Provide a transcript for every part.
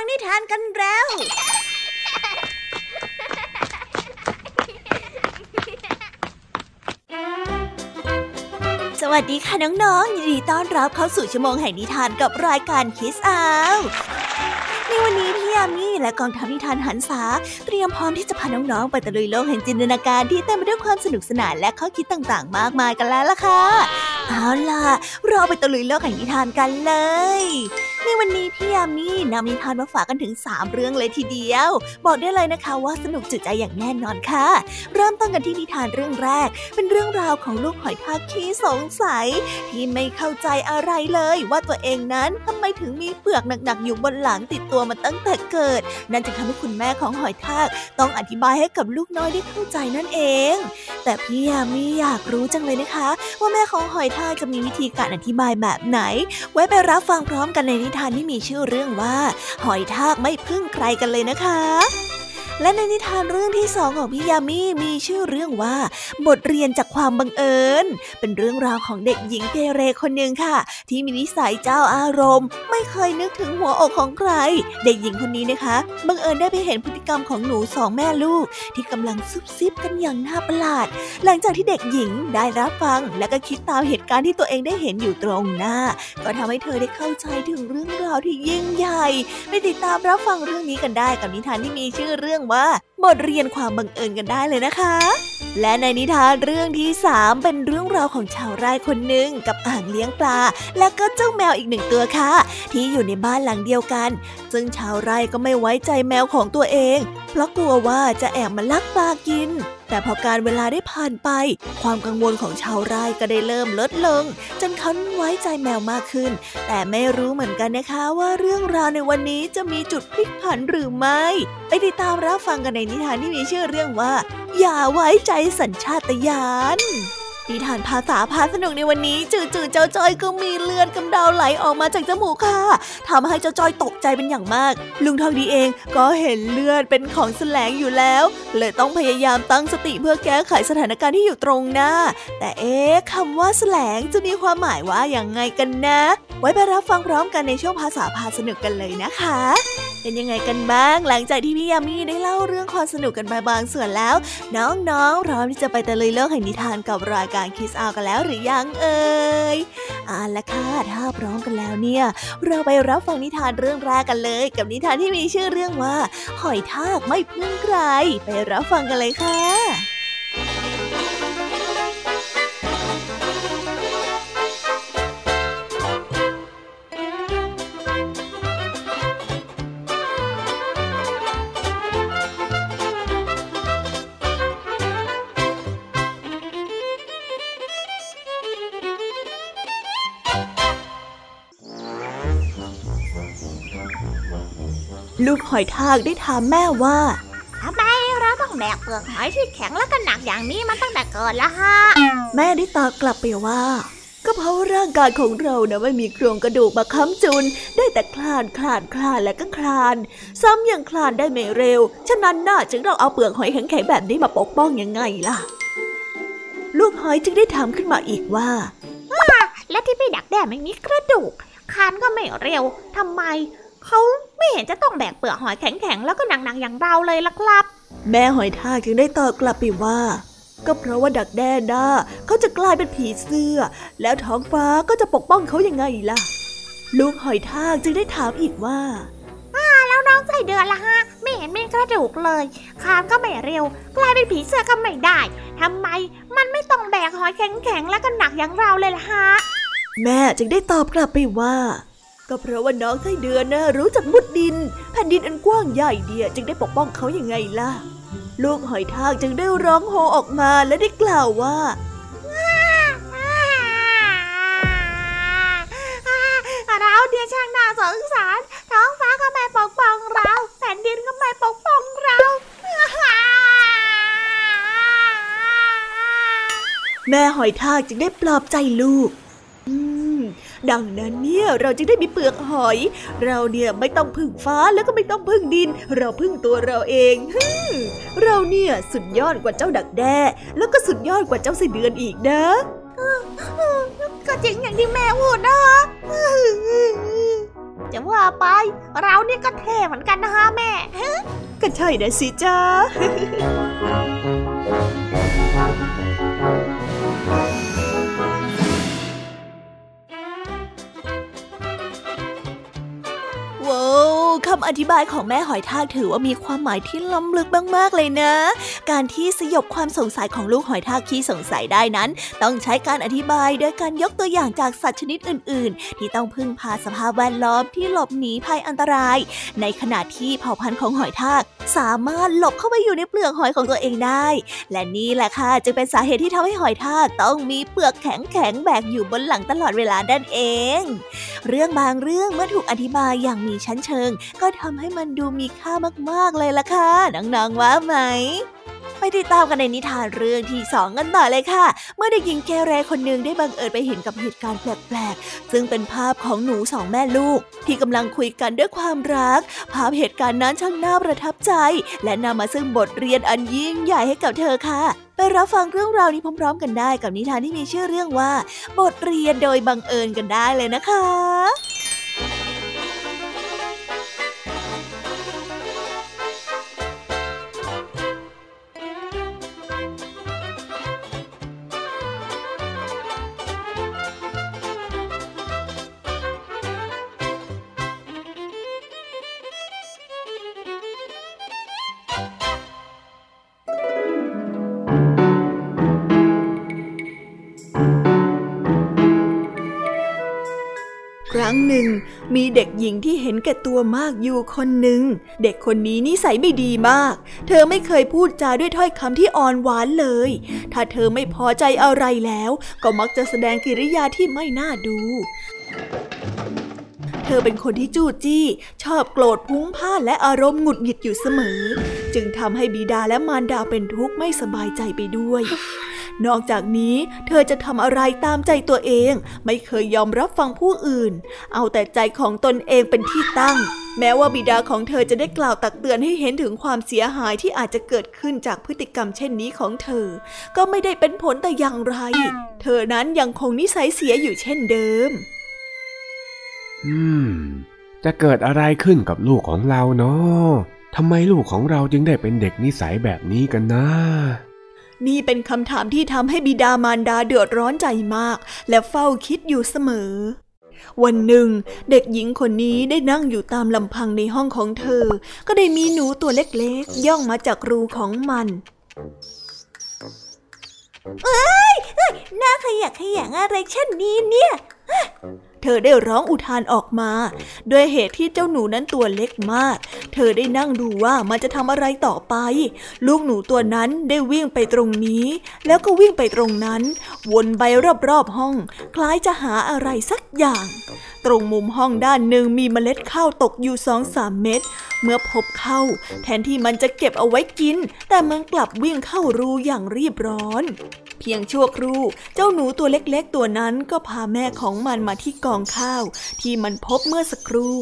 ฟังนิทานกันแล้ว สวัสดีค่ะน้องๆ ยินดีต้อนรับเข้าสู่ชั่วโมงแห่งนิทานกับรายการคิสอาวในวันนี้พี่ยามีและกองทัพนิทานหันษาเตรียมพร้อมที่จะพาน้องๆไปตะลุยโลกแห่งจินตนาการที่เต็มไปด้วยความสนุกสนานและข้อคิดต่างๆ มากมายกันแล้วล่ะค่ะ เอาล่ะ เราไปตะลุยโลกแห่งนิทานกันเลย วันนี้พี่ยามีนำนิทานมาฝากกันถึง 3 เรื่องเลยทีเดียว บอกได้เลยนะคะว่าสนุกจุใจอย่างแน่นอนค่ะ เริ่มต้นกันที่นิทานเรื่องแรก เป็นเรื่องราวของลูกหอยทากขี้สงสัย ที่ไม่เข้าใจอะไรเลยว่าตัวเองนั้นทำไมถึงมีเปลือกหนักๆอยู่บนหลังติดตัวมาตั้งแต่เกิด นั่นจึงทำให้คุณแม่ของหอยทาก ต้องอธิบายให้กับลูกน้อยได้เข้าใจนั่นเอง แต่พี่ยามีอยากรู้จังเลยนะคะ ว่าแม่ของหอยทากจะมีวิธีการอธิบายแบบไหน ไว้ไปรับฟังพร้อมกันในนิทานที่มีชื่อเรื่องว่า หอยทากไม่พึ่งใครกันเลยนะคะ และในนิทานเรื่องที่สองของพี่ยามีมีชื่อเรื่องว่า บทเรียนจากความบังเอิญ เป็นเรื่องราวของเด็กหญิงเกเรคนหนึ่งค่ะ ที่มีนิสัยเจ้าอารมณ์ ไม่เคยนึกถึงหัวอกของใคร เด็กหญิงคนนี้นะคะบังเอิญได้ไปเห็นพฤติกรรมของหนูสองแม่ลูก ที่กำลังซุบซิบกันอย่างน่าประหลาด หลังจากที่เด็กหญิงได้รับฟัง และก็คิดตามเหตุการณ์ที่ตัวเองได้เห็นอยู่ตรงหน้า ก็ทำให้เธอได้เข้าใจถึงเรื่องราวที่ยิ่งใหญ่ไปติดตามรับฟังเรื่องนี้กันได้กับนิทานที่มีชื่อเรื่องว่า บทเรียนความบังเอิญกันได้เลยนะคะ และในนิทานเรื่องที่ 3 เป็นเรื่องราวของชาวไร่คนหนึ่งกับอ่างเลี้ยงปลา และก็เจ้าแมวอีกหนึ่งตัวค่ะ ที่อยู่ในบ้านหลังเดียวกัน ซึ่งชาวไร่ก็ไม่ไว้ใจแมวของตัวเอง เพราะกลัวว่าจะแอบมาลักปลากิน แต่พอการเวลาได้ผ่านไป ความกังวลของชาวไร่ก็ได้เริ่มลดลง จนเขาไว้ใจแมวมากขึ้น แต่ไม่รู้เหมือนกันนะคะว่าเรื่องราวในวันนี้จะมีจุดพลิกผันหรือไม่ ไปติดตามรับฟังกันในนิทานที่มีชื่อเรื่องว่า อย่าไว้ใจสัญชาตญาณ นิทานภาษาพาสนุกในวันนี้จู่ๆเจ้าจอยก็มีเลือดกำเดาไหลออกมาจากจมูกค่ะทำให้เจ้าจอยตกใจเป็นอย่างมาก ลุงทองดีเองก็เห็นเลือดเป็นของแสลงอยู่แล้ว เลยต้องพยายามตั้งสติเพื่อแก้ไขสถานการณ์ที่อยู่ตรงหน้า แต่เอ๊ะคำว่าแสลงจะมีความหมายว่าอย่างไงกันนะ ไว้ไปรับฟังพร้อมกันในช่วงภาษาพาสนุกกันเลยนะคะ เป็นยังไงกันบ้างหลังจากที่พี่ยามีได้เล่าเรื่องความสนุกกันไปบางส่วนแล้ว น้องๆพร้อมที่จะไปตะลุยโลกแห่งนิทานกับรายการคิสอากันแล้วหรือยังเอ่ยเอาละค่ะถ้าพร้อมกันแล้วเนี่ย เราไปรับฟังนิทานเรื่องแรกกันเลย กับนิทานที่มีชื่อเรื่องว่า หอยทากไม่พึ่งใคร ไปรับฟังกันเลยค่ะ ลูกหอยทากได้ถามแม่ว่าทำไมเราต้องแบกเปลือกหอยที่แข็งและก็หนักอย่างนี้มาตั้งแต่เกิดละฮะ แม่ได้ตอบกลับไปว่า ก็เพราะร่างกายของเรานะไม่มีโครงกระดูกมาค้ำจุน ได้แต่คลานคลานคลานและก็คลาน ซ้ำยังคลานได้ไม่เร็ว ฉะนั้นน่าจึงต้องเอาเปลือกหอยแข็งๆแบบนี้มาปกป้องยังไงล่ะ ลูกหอยจึงได้ถามขึ้นมาอีกว่าและที่พี่ดักแด้ไม่มีกระดูกคานก็ไม่เร็วทำไม เขาไม่เห็นจะต้องแบกเปลือกหอยแข็งๆ แล้วก็หนักๆอย่างเราเลยล่ะครับ แม่หอยทากจึงได้ตอบกลับไปว่า ก็เพราะว่าดักแด้ด้าเขาจะกลายเป็นผีเสื้อ แล้วท้องฟ้าก็จะปกป้องเขายังไงล่ะ ลูกหอยทากจึงได้ถามอีกว่าแล้วน้องใส่เดือนละฮะ ไม่เห็นมีกระดูกเลยคานก็ไม่เร็ว กลายเป็นผีเสื้อก็ไม่ได้ทำไมมันไม่ต้องแบกหอยแข็งๆแล้วก็หนักอย่างเราเลยล่ะฮะแม่จึงได้ตอบกลับไปว่า ก็เพราะว่าน้องไส้เดือนนะรู้จักมุดดิน แผ่นดินอันกว้างใหญ่เดียจึงได้ปกป้องเขาอยังไงล่ะ ลูกหอยทากจึงได้ร้องโฮออกมาและได้กล่าวว่าเราเดียช่างน่าสงสารท้องฟ้าก็ไม่ปกป้องเรา แผ่นดินก็ไม่ปกป้องเราแม่หอยทากจึงได้ปลอบใจลูก อืม ดังนั้นเนี่ยเราจึงได้มีเปลือกหอย เราเนี่ยไม่ต้องพึ่งฟ้าแล้วก็ไม่ต้องพึ่งดิน เราพึ่งตัวเราเองฮึมเราเนี่ยสุดยอดกว่าเจ้าดักแด้ แล้วก็สุดยอดกว่าเจ้าไส้เดือนอีกนะก็จริงอย่างที่แม่พูดนะคะจะว่าไป เรานี่ก็เท่เหมือนกันนะฮะแม่ก็ใช่นะสิจ้า อธิบายของแม่หอยทากถือว่ามีความหมายที่ล้ำลึกมากๆเลยนะ การที่สยบความสงสัยของลูกหอยทากขี้สงสัยได้นั้น ต้องใช้การอธิบายโดยการยกตัวอย่างจากสัตว์ชนิดอื่น ๆ ที่ต้องพึ่งพาสภาพแวดล้อมที่หลบหนีภัยอันตราย ในขณะที่เผ่าพันธุ์ของหอยทากสามารถหลบเข้าไปอยู่ในเปลือกหอยของตัวเองได้ และนี่แหละค่ะจึงเป็นสาเหตุที่ทำให้หอยทากต้องมีเปลือกแข็งๆแบกอยู่บนหลังตลอดเวลานั่นเอง เรื่องบางเรื่องเมื่อถูกอธิบายอย่างมีชั้นเชิง ก็ทำให้มันดูมีค่ามากๆเลยล่ะค่ะน้องๆว่าไหม ไปติดตามกันในนิทานเรื่องที่สองกันต่อเลยค่ะ เมื่อเด็กหญิงแกเรคนหนึ่งได้บังเอิญไปเห็นกับเหตุการณ์แปลกๆ ซึ่งเป็นภาพของหนูสองแม่ลูก ที่กำลังคุยกันด้วยความรัก ภาพเหตุการณ์นั้นช่างน่าประทับใจ และนำมาซึ่งบทเรียนอันยิ่งใหญ่ให้กับเธอค่ะไปรับฟังเรื่องราวนี้พร้อม ๆ กันได้กับนิทานที่มีชื่อเรื่องว่า บทเรียนโดยบังเอิญกันได้เลยนะคะ เด็กหญิงที่เห็นแก่ตัวมากอยู่คนหนึ่ง เด็กคนนี้นิสัยไม่ดีมาก เธอไม่เคยพูดจาด้วยถ้อยคำที่อ่อนหวานเลย ถ้าเธอไม่พอใจอะไรแล้ว ก็มักจะแสดงกิริยาที่ไม่น่าดูเธอเป็นคนที่จู้จี้ ชอบโกรธพุ้งพ่าและอารมณ์หงุดหงิดอยู่เสมอ จึงทำให้บิดาและมารดาเป็นทุกข์ไม่สบายใจไปด้วย นอกจากนี้เธอจะทำอะไรตามใจตัวเอง ไม่เคยยอมรับฟังผู้อื่น เอาแต่ใจของตนเองเป็นที่ตั้ง แม้ว่าบิดาของเธอจะได้กล่าวตักเตือนให้เห็นถึงความเสียหายที่อาจจะเกิดขึ้นจากพฤติกรรมเช่นนี้ของเธอ ก็ไม่ได้เป็นผลแต่อย่างไร เธอนั้นยังคงนิสัยเสียอยู่เช่นเดิม อืม จะเกิดอะไรขึ้นกับลูกของเราเนาะทำไมลูกของเราจึงได้เป็นเด็กนิสัยแบบนี้กันนะ นี่เป็นคำถามที่ทำให้บิดามารดาเดือดร้อนใจมาก และเฝ้าคิดอยู่เสมอ วันหนึ่ง เด็กหญิงคนนี้ได้นั่งอยู่ตามลำพังในห้องของเธอ ก็ได้มีหนูตัวเล็กๆ ย่องมาจากรูของมันเอ้ยเอ้ยน่าขยะขยงอะไรเช่นนี้เนี่ย ธอได้ร้องอุทานออกมา ด้วยเหตุที่เจ้าหนูนั้นตัวเล็กมาก เธอได้นั่งดูว่ามันจะทำอะไรต่อไป ลูกหนูตัวนั้นได้วิ่งไปตรงนี้ แล้วก็วิ่งไปตรงนั้น วนไปรอบๆห้อง คล้ายจะหาอะไรสักอย่าง ตรงมุมห้องด้านหนึ่งมีเมล็ดข้าวตกอยู่สองสามเม็ด เมื่อพบเข้า แทนที่มันจะเก็บเอาไว้กิน แต่มันกลับวิ่งเข้ารูอย่างรีบร้อน เพียงชั่วครู่ เจ้าหนูตัวเล็กๆตัวนั้นก็พาแม่ของมันมาที่กองข้าว ที่มันพบเมื่อสักครู่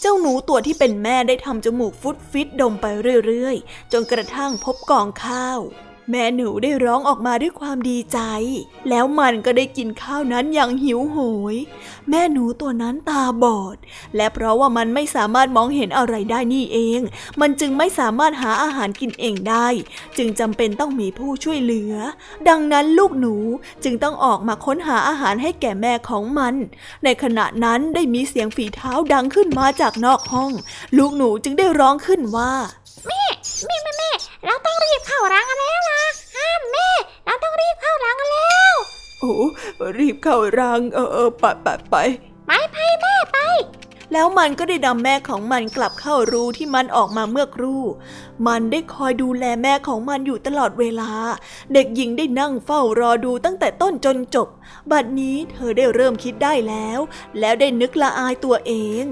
เจ้าหนูตัวที่เป็นแม่ได้ทำจมูกฟุดฟิตดมไปเรื่อยๆ จนกระทั่งพบกองข้าว แม่หนูได้ร้องออกมาด้วยความดีใจ แล้วมันก็ได้กินข้าวนั้นอย่างหิวโหย แม่หนูตัวนั้นตาบอด และเพราะว่ามันไม่สามารถมองเห็นอะไรได้นี่เอง มันจึงไม่สามารถหาอาหารกินเองได้ จึงจำเป็นต้องมีผู้ช่วยเหลือ ดังนั้นลูกหนูจึงต้องออกมาค้นหาอาหารให้แก่แม่ของมัน ในขณะนั้นได้มีเสียงฝีเท้าดังขึ้นมาจากนอกห้อง ลูกหนูจึงได้ร้องขึ้นว่าแม่แม่แม่ เราต้องรีบเข้ารังกันแล้วล่ะห้ามแม่ เราต้องรีบเข้ารังกันแล้ว โอ้รีบเข้ารัง เออเออไปไปไปไปไปแม่ไป แล้วมันก็ได้นำแม่ของมันกลับเข้ารูที่มันออกมาเมื่อครู่ มันได้คอยดูแลแม่ของมันอยู่ตลอดเวลา เด็กหญิงได้นั่งเฝ้ารอดูตั้งแต่ต้นจนจบ บัดนี้เธอได้เริ่มคิดได้แล้ว แล้วได้นึกละอายตัวเอง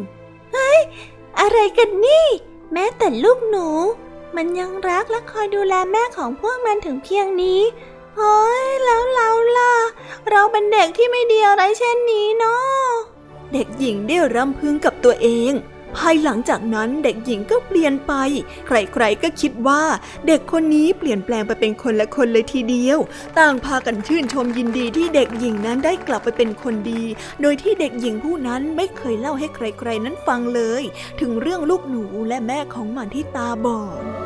เฮ้ย อะไรกันนี่ แม้แต่ลูกหนู มันยังรักและคอยดูแลแม่ของพวกมันถึงเพียงนี้เฮ้ยแล้วเราล่ะ เราเป็นเด็กที่ไม่ดีอะไรเช่นนี้เนาะเด็กหญิงได้รำพึงกับตัวเอง ภายหลังจากนั้นเด็กหญิงก็เปลี่ยนไป ใครๆก็คิดว่า เด็กคนนี้เปลี่ยนแปลงไปเป็นคนละคนเลยทีเดียว ต่างพากันชื่นชมยินดีที่เด็กหญิงนั้นได้กลับไปเป็นคนดี โดยที่เด็กหญิงผู้นั้นไม่เคยเล่าให้ใครๆนั้นฟังเลย ถึงเรื่องลูกหนูและแม่ของมันที่ตาบอด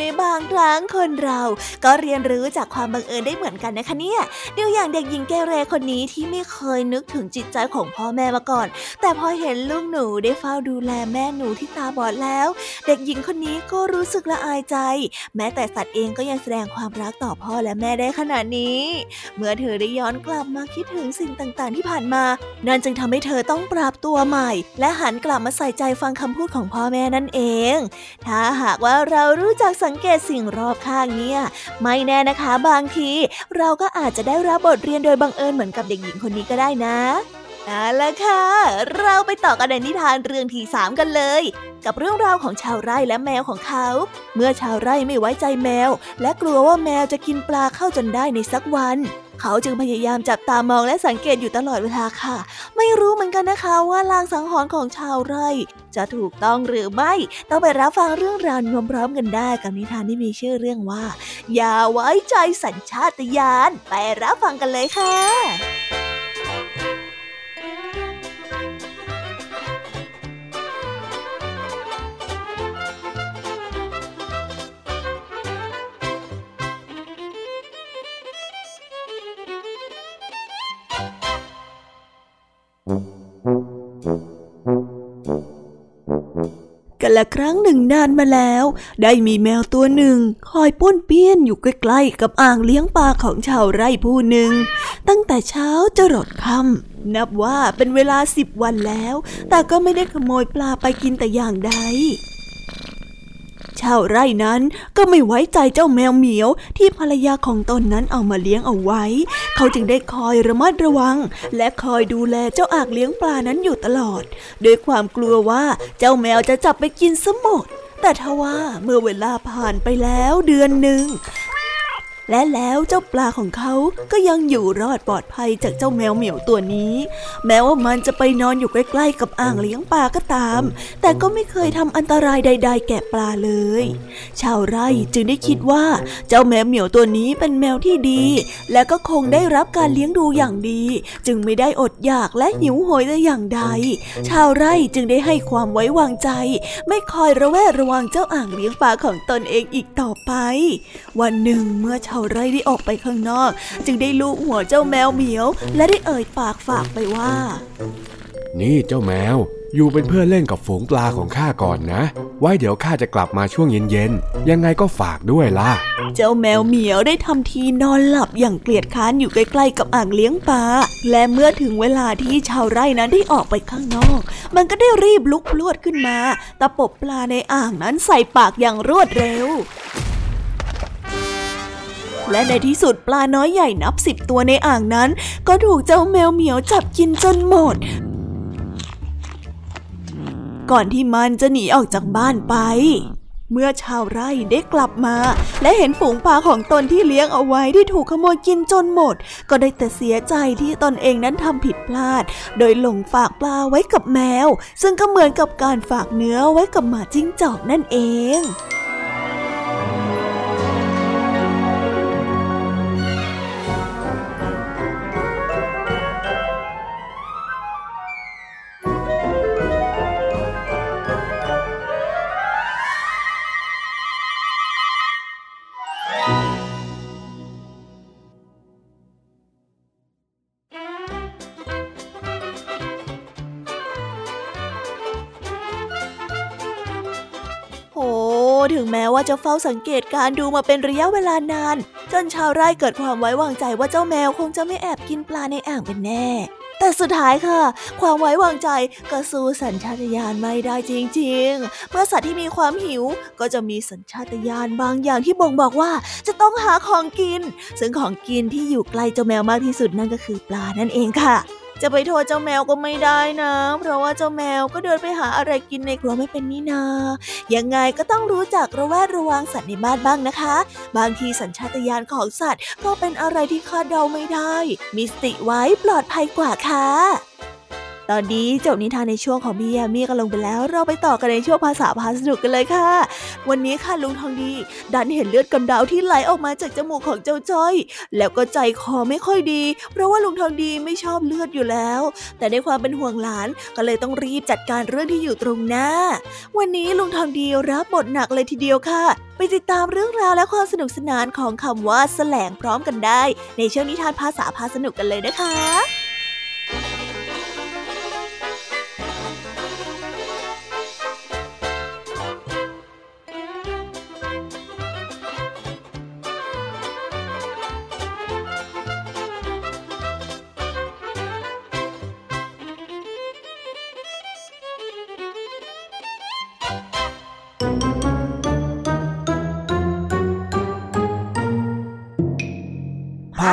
ในบางครั้งคนเรา ก็เรียนรู้จากความบังเอิญได้เหมือนกันนะคะเนี่ยดูอย่างเด็กหญิงเกเรคนนี้ที่ไม่เคยนึกถึงจิตใจของพ่อแม่มาก่อน แต่พอเห็นลูกหนูได้เฝ้าดูแลแม่หนูที่ตาบอดแล้ว เด็กหญิงคนนี้ก็รู้สึกละอายใจ แม้แต่สัตว์เองก็ยังแสดงความรักต่อพ่อและแม่ได้ขนาดนี้ เมื่อเธอได้ย้อนกลับมาคิดถึงสิ่งต่างๆ ที่ผ่านมา นั่นจึงทำให้เธอต้องปรับตัวใหม่ และหันกลับมาใส่ใจฟังคำพูดของพ่อแม่นั่นเอง ถ้าหากว่าเรารู้จักสังังเกตสิ่งรอบข้างเนี่ย ไม่แน่นะคะบางที เราก็อาจจะได้รับบทเรียนโดยบังเอิญเหมือนกับเด็กหญิงคนนี้ก็ได้นะเอาละค่ะ เราไปต่อกันในนิทานเรื่องที่สามกันเลย กับเรื่องราวของชาวไร่และแมวของเขา เมื่อชาวไร่ไม่ไว้ใจแมว และกลัวว่าแมวจะกินปลาเข้าจนได้ในสักวัน เขาจึงพยายามจับตามองและสังเกตอยู่ตลอดเวลาค่ะ ไม่รู้เหมือนกันนะคะว่าลางสังหรณ์ของชาวไร่ จะถูกต้องหรือไม่ ต้องไปรับฟังเรื่องราวนวมพร้อมกันได้กับนิทานที่มีชื่อเรื่องว่า อย่าไว้ใจสัญชาตญาณไปรับฟังกันเลยค่ะ กันละครั้งหนึ่งนานมาแล้ว ได้มีแมวตัวหนึ่ง คอยป้วนเปี้ยนอยู่ใกล้ๆกับอ่างเลี้ยงปลาของชาวไร่ผู้หนึ่ง ตั้งแต่เช้าจะรดค่ำนับว่าเป็นเวลาสิบวันแล้ว แต่ก็ไม่ได้ขโมยปลาไปกินแต่อย่างใด ชาวไร่นั้นก็ไม่ไว้ใจเจ้าแมวเหมียวที่ภรรยาของตนนั้นเอามาเลี้ยงเอาไว้ เขาจึงได้คอยระมัดระวัง และคอยดูแลเจ้าอากเลี้ยงปลานั้นอยู่ตลอดด้วยความกลัวว่าเจ้าแมวจะจับไปกินซะหมดแต่ทว่าเมื่อเวลาผ่านไปแล้วเดือนหนึ่ง และแล้วเจ้าปลาของเขาก็ยังอยู่รอดปลอดภัยจากเจ้าแมวเหมียวตัวนี้ แม้ว่ามันจะไปนอนอยู่ใกล้ๆกับอ่างเลี้ยงปลาก็ตาม แต่ก็ไม่เคยทำอันตรายใด ๆ แก่ปลาเลย ชาวไร่จึงได้คิดว่าเจ้าแมวเหมียวตัวนี้เป็นแมวที่ดี และก็คงได้รับการเลี้ยงดูอย่างดี จึงไม่ได้อดอยากและหิวโหยแต่อย่างใด ชาวไร่จึงได้ให้ความไว้วางใจ ไม่คอยระแวดระวังเจ้าอ่างเลี้ยงปลาของตนเองอีกต่อไป วันหนึ่งเมื่อชาวไร่ได้ออกไปข้างนอก จึงได้ลูบหัวเจ้าแมวเหมียว และได้เอ่ยปากฝากไปว่า นี่เจ้าแมว อยู่เป็นเพื่อนเล่นกับฝูงปลาของข้าก่อนนะ ไว้เดี๋ยวข้าจะกลับมาช่วงเย็นๆ ยังไงก็ฝากด้วยล่ะ เจ้าแมวเหมียวได้ทำทีนอนหลับอย่างเกลียดค้านอยู่ใกล้ๆกับอ่างเลี้ยงปลา และเมื่อถึงเวลาที่ชาวไร่นั้นได้ออกไปข้างนอก มันก็ได้รีบลุกพลวดขึ้นมา ตะปบปลาในอ่างนั้นใส่ปากอย่างรวดเร็ว และในที่สุดปลาน้อยใหญ่นับสิบตัวในอ่างนั้น ก็ถูกเจ้าแมวเหมียวจับกินจนหมด ก่อนที่มันจะหนีออกจากบ้านไป เมื่อชาวไร่ได้กลับมา และเห็นฝูงปลาของตนที่เลี้ยงเอาไว้ที่ถูกขโมยกินจนหมด ก็ได้แต่เสียใจที่ตนเองนั้นทำผิดพลาด โดยหลงฝากปลาไว้กับแมว ซึ่งก็เหมือนกับการฝากเนื้อไว้กับหมาจิ้งจอกนั่นเอง ถึงแม้ว่าจะเฝ้าสังเกตการดูมาเป็นระยะเวลานาน จนชาวไร่เกิดความไว้วางใจว่าเจ้าแมวคงจะไม่แอบกินปลาในอ่างเป็นแน่ แต่สุดท้ายค่ะ ความไว้วางใจก็สู้สัญชาตญาณไม่ได้จริงๆ เมื่อสัตว์ที่มีความหิวก็จะมีสัญชาตญาณบางอย่างที่บ่งบอกว่าจะต้องหาของกิน ซึ่งของกินที่อยู่ใกล้เจ้าแมวมากที่สุดนั่นก็คือปลานั่นเองค่ะ จะไปโทษเจ้าแมวก็ไม่ได้นะ เพราะว่าเจ้าแมวก็เดินไปหาอะไรกินในครัวไม่เป็นนี่นา ยังไงก็ต้องรู้จักระแวดระวังสัตว์ในบ้านบ้างนะคะ บางทีสัญชาตญาณของสัตว์ก็เป็นอะไรที่คาดเดาไม่ได้ มีสติไว้ปลอดภัยกว่าค่ะ ตอนนี้จบนิทานในช่วงของพี่ยามีกันลงไปแล้ว เราไปต่อกันในช่วงภาษาพาสนุกกันเลยค่ะ วันนี้ค่ะลุงทองดี ดันเห็นเลือดกำเดาที่ไหลออกมาจากจมูกของเจ้าจ้อย แล้วก็ใจคอไม่ค่อยดี เพราะว่าลุงทองดีไม่ชอบเลือดอยู่แล้ว แต่ในความเป็นห่วงหลานก็เลยต้องรีบจัดการเรื่องที่อยู่ตรงหน้า วันนี้ลุงทองดีรับบทหนักเลยทีเดียวค่ะ ไปติดตามเรื่องราวและความสนุกสนานของคำว่าแสลงพร้อมกันได้ ในช่วงนิทานภาษาพาสนุกกันเลยนะคะ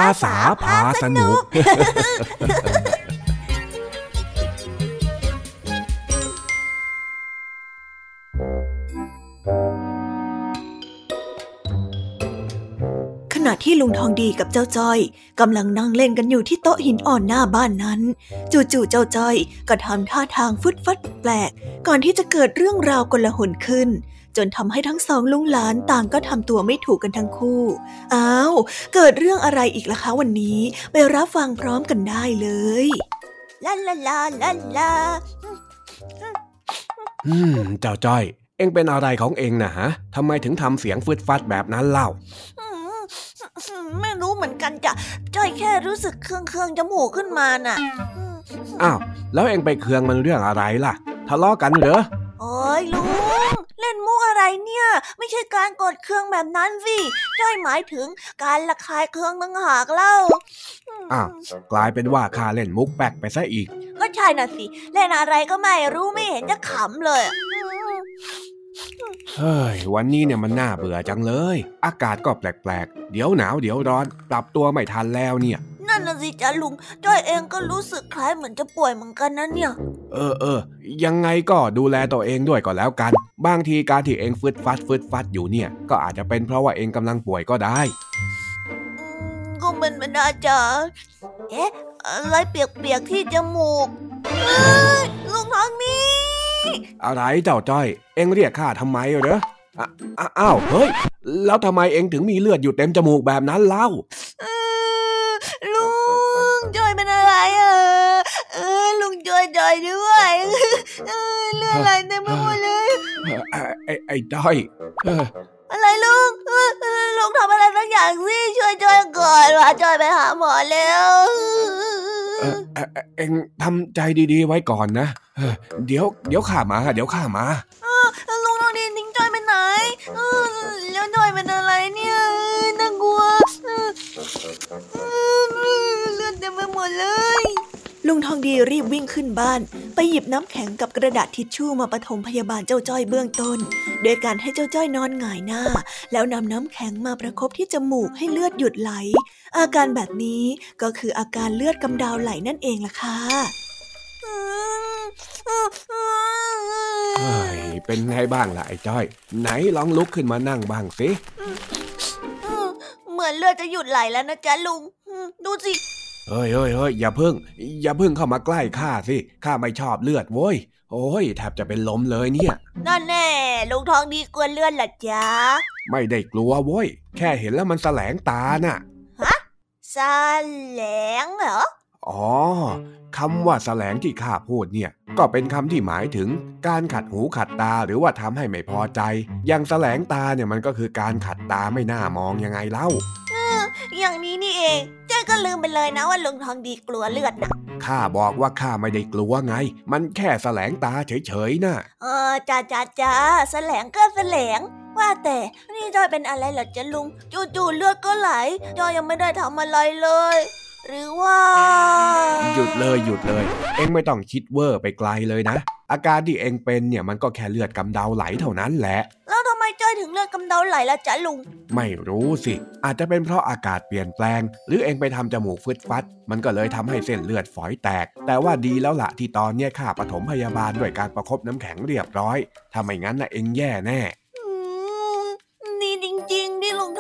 าษาพาสนุก ขณะที่ลุงทองดีกับเจ้าจ้อยกำลังนั่งเล่นกันอยู่ที่โต๊ะหินอ่อนหน้าบ้านนั้น จู่ๆเจ้าจ้อยก็ทำท่าทางฟุดฟัดแปลก ก่อนที่จะเกิดเรื่องราวกลหนขึ้น จนทำให้ทั้งสองลุงหลานต่างก็ทำตัวไม่ถูกกันทั้งคู่ อ้าว เกิดเรื่องอะไรอีกล่ะคะวันนี้ ไปรับฟังพร้อมกันได้เลยลาลาลาลาลาอืม เจ้าจ้อย เอ็งเป็นอะไรของเอ็งนะฮะทำไมถึงทำเสียงฟืดฟัดแบบนั้นเล่าไม่รู้เหมือนกันจ้ะจ้อยแค่รู้สึกเครื่องเครื่องจมูกขึ้นมาน่ะ อ้าว แล้วเอ็งไปเคืองมันเรื่องอะไรล่ะ ทะเลาะกันเหรอ โอ้ยลุงเล่นมุกอะไรเนี่ย ไม่ใช่การกดเครื่องแบบนั้นสิจ้อยหมายถึงการระคายเครื่องตั้งหากเล่าอ้าวกลายเป็นว่าข้าเล่นมุกแปลกไปซะอีก ก็ใช่น่ะสิ เล่นอะไรก็ไม่รู้ไม่เห็นจะขำเลยเฮ้ยวันนี้เนี่ยมันน่าเบื่อจังเลย อากาศก็แปลกๆ เดี๋ยวหนาวเดี๋ยวร้อน ปรับตัวไม่ทันแล้วเนี่ย นั่นน่ะสิจ้าลุงจ้อยเองก็รู้สึกคล้ายเหมือนจะป่วยเหมือนกันนะเนี่ย เออเออยังไงก็ดูแลตัวเองด้วยก็แล้วกัน บางทีการที่เองฟึดฟัดฟึดฟัดอยู่เนี่ย ก็อาจจะเป็นเพราะว่าเองกำลังป่วยก็ได้ก็เป็นไม่ได้จ้ะเอ๊ะอะไรเปียกๆที่จมูกลุงทองนี้อะไรเจ้าจ้อย เองเรียกข้าทำไมเหรออ้าวเฮ้ย แล้วทำไมเองถึงมีเลือดอยู่เต็มจมูกแบบนั้นเล่าลุงจ อยเป็นอะไรเออเออลุงจอยจอยด้วยเออเลือดไหลเต็มไปหมดเลยไอ้ไอ้จ้อยอะไรลุงลุงทำอะไรสักอย่างสิช่วยจอยก่อนว่าจอยไปหาหมอแล้วเอ็งทำใจดีๆไว้ก่อนนะเดี๋ยวเดี๋ยวข้ามาเดี๋ยวข้ามาลุงลองดีทิ้งจอยไปไหนแล้วจอยเป็นอะไรเนี่ยน่ากลัว เลือดเต็มไปหมดเลย ลุงทองดีรีบวิ่งขึ้นบ้าน ไปหยิบน้ำแข็งกับกระดาษทิชชู่มาปฐมพยาบาลเจ้าจ้อยเบื้องต้นโดยการให้เจ้าจ้อยนอนหงายหน้า แล้วนำน้ำแข็งมาประครบที่จมูกให้เลือดหยุดไหล อาการแบบนี้ก็คืออาการเลือดกำดาวไหลนั่นเองล่ะค่ะเป็นไงบ้างล่ะไอ้จ้อย ไหนลองลุกขึ้นมานั่งบ้างสิ เหมือนเลือดจะหยุดไหลแล้วนะจ๊ะลุง ดูสิ เฮ้ยเฮ้ยเฮ้ยอย่าพึ่ง อย่าพึ่งเข้ามาใกล้ข้าสิข้าไม่ชอบเลือดโว้ยโอ้ยแทบจะเป็นลมเลยเนี่ย นั่นแน่ลุงทองดีกลัวเลือดหรอจ๊ะ ไม่ได้กลัวโว้ยแค่เห็นแล้วมันแสลงตาน่ะฮะแสลงเหรออ๋อคำว่าแสลงที่ข้าพูดเนี่ย ก็เป็นคำที่หมายถึง การขัดหูขัดตาหรือว่าทำให้ไม่พอใจ อย่างแสลงตาเนี่ยมันก็คือการขัดตาไม่น่ามองยังไงเล่า อย่างนี้นี่เองเจ้ก็ลืมไปเลยนะว่าลุงทองดีกลัวเลือดนะข้าบอกว่าข้าไม่ได้กลัวไง มันแค่แสลงตาเฉยๆนะเออจ้าจ้าจ้าแสลงก็แสลงว่าแต่นี่จอยเป็นอะไรเหรอจ๊ะลุง จู่ๆเลือดก็ไหลจ้อยยังไม่ได้ทำอะไรเลย หรือว่า หยุดเลยหยุดเลย เอ็งไม่ต้องคิดเวอร์ไปไกลเลยนะ อาการที่เอ็งเป็นเนี่ยมันก็แค่เลือดกำเดาไหลเท่านั้นแหละ แล้วทำไมจ้อยถึงเลือดกำเดาไหลล่ะจ๊ะลุง ไม่รู้สิ อาจจะเป็นเพราะอากาศเปลี่ยนแปลง หรือเอ็งไปทำจมูกฟึดฟัด มันก็เลยทำให้เส้นเลือดฝอยแตก แต่ว่าดีแล้วละที่ตอนเนี้ยข้าปฐมพยาบาลด้วยการประคบน้ำแข็งเรียบร้อยถ้าไม่งั้นนะเอ็งแย่แน่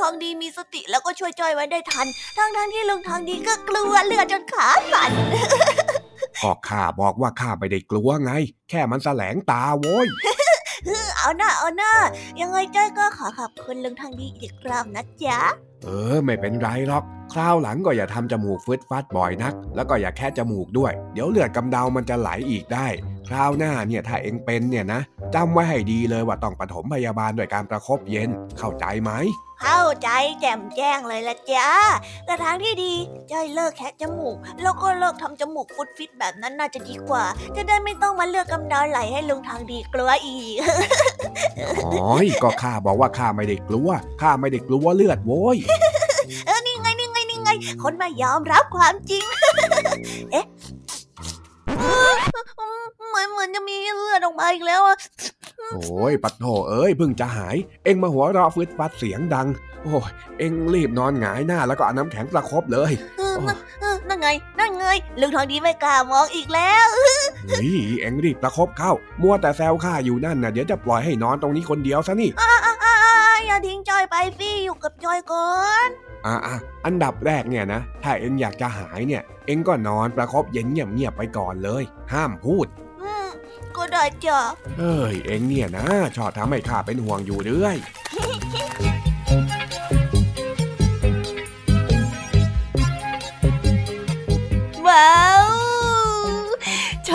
องดีมีสติแล้วก็ช่วยจ้อยไว้ได้ทัน ทั้งทั้งๆที่ลุงทองดีก็กลัวเลือดจนขาสั่นก็ข้าบอกว่าข้าไม่ได้กลัวไง แค่มันแสลงตาโว้ยเอาหน้าเอาหน้ายังไงจ้อยก็ขอขอบคุณลุงทองดีอีกรอบนะจ๊ะเออ ไม่เป็นไรหรอก คราวหลังก็อย่าทำจมูกฟึดฟัดบ่อยนัก แล้วก็อย่าแค่จมูกด้วย เดี๋ยวเลือดกำเดามันจะไหลอีกได้ คราวหน้าเนี่ยถ้าเอ็งเป็นเนี่ยนะจำไว้ให้ดีเลยว่าต้องปฐมพยาบาลด้วยการประคบเย็น เข้าใจไหมเข้าใจแจ่มแจ้งเลยละจ้าแต่ทางที่ดีจ้อยเลิกแคะจมูก แล้วก็เลิกทำจมูกฟุดฟิตแบบนั้นน่าจะดีกว่า จะได้ไม่ต้องมาเลือกกำเดาไหลให้ลุงทางดีกลัวอีกอ๋อยก็ข้าบอกว่าข้าไม่ได้กลัวข้าไม่ได้กลัวเลือดโว้ยเออนี่ไงนี่ไงนี่ไง คนมายอมรับความจริง เอ๊ะ เหมือนเหมือนจะมีเลือดออกมาอีกแล้วอะโอ้ยปัดโถเอ้ยเพิ่งจะหาย เอ็งมาหัวเราะฟึดฟัดเสียงดัง โอ้ยเอ็งรีบนอนหงายหน้าแล้วก็เอาน้ำแข็งประคบเลยเออนั่นเออนั่นไง นั่นไงลุงทองดีไม่กล้ามองอีกแล้วเฮ้ยเอ็งรีบประคบเข้า มัวแต่แซวข้าอยู่นั่นนะเดี๋ยวจะปล่อยให้นอนตรงนี้คนเดียวซะนี่อ่าอ่าอ่าอย่าทิ้งจอยไปฟี่อยู่กับจอยก่อน อะอะอันดับแรกเนี่ยนะ ถ้าเอ็งอยากจะหายเนี่ย เอ็งก็นอนประคบเย็นเงียบๆไปก่อนเลย ห้ามพูดอืมก็ได้จ้ะเฮ้ยเอ็งเนี่ยนะ ชอบทำให้ข้าเป็นห่วงอยู่เรื่อยว้าวจ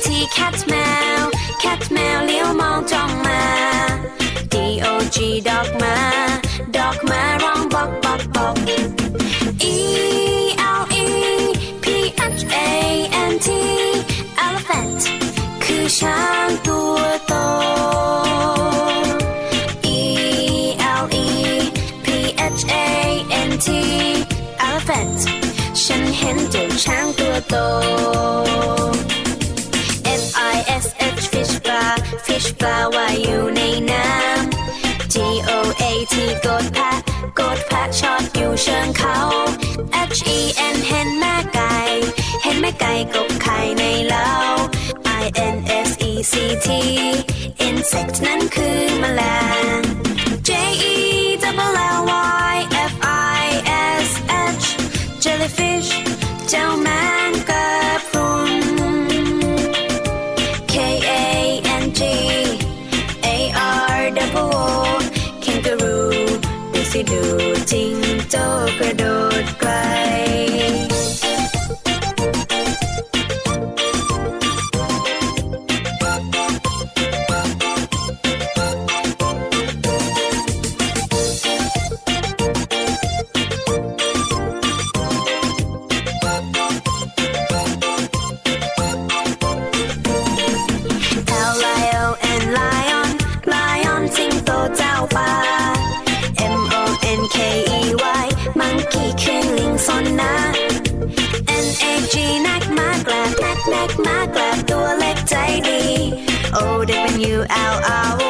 A T cat แมว cat แมวเลี้ยวมองจ้องมา D O G dog มาดอกมาร้องบอกบอกบอก E L E P H A N T elephant คือช้างตัวโต E L E P H A N T elephant ฉันเห็นเจ้าช้างตัวโต ปลาว่ายอยู่ในน้ำ G O A T กดแพะกดแพะชอดอยู่เชิงเขา H E N เห็นแม่ไก่ เห็นแม่ไก่กบไข่ในเล้า I N S E C T insect นั้นคือแมลง จิงโจ้กระโดดกล out. Our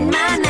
unicorn ม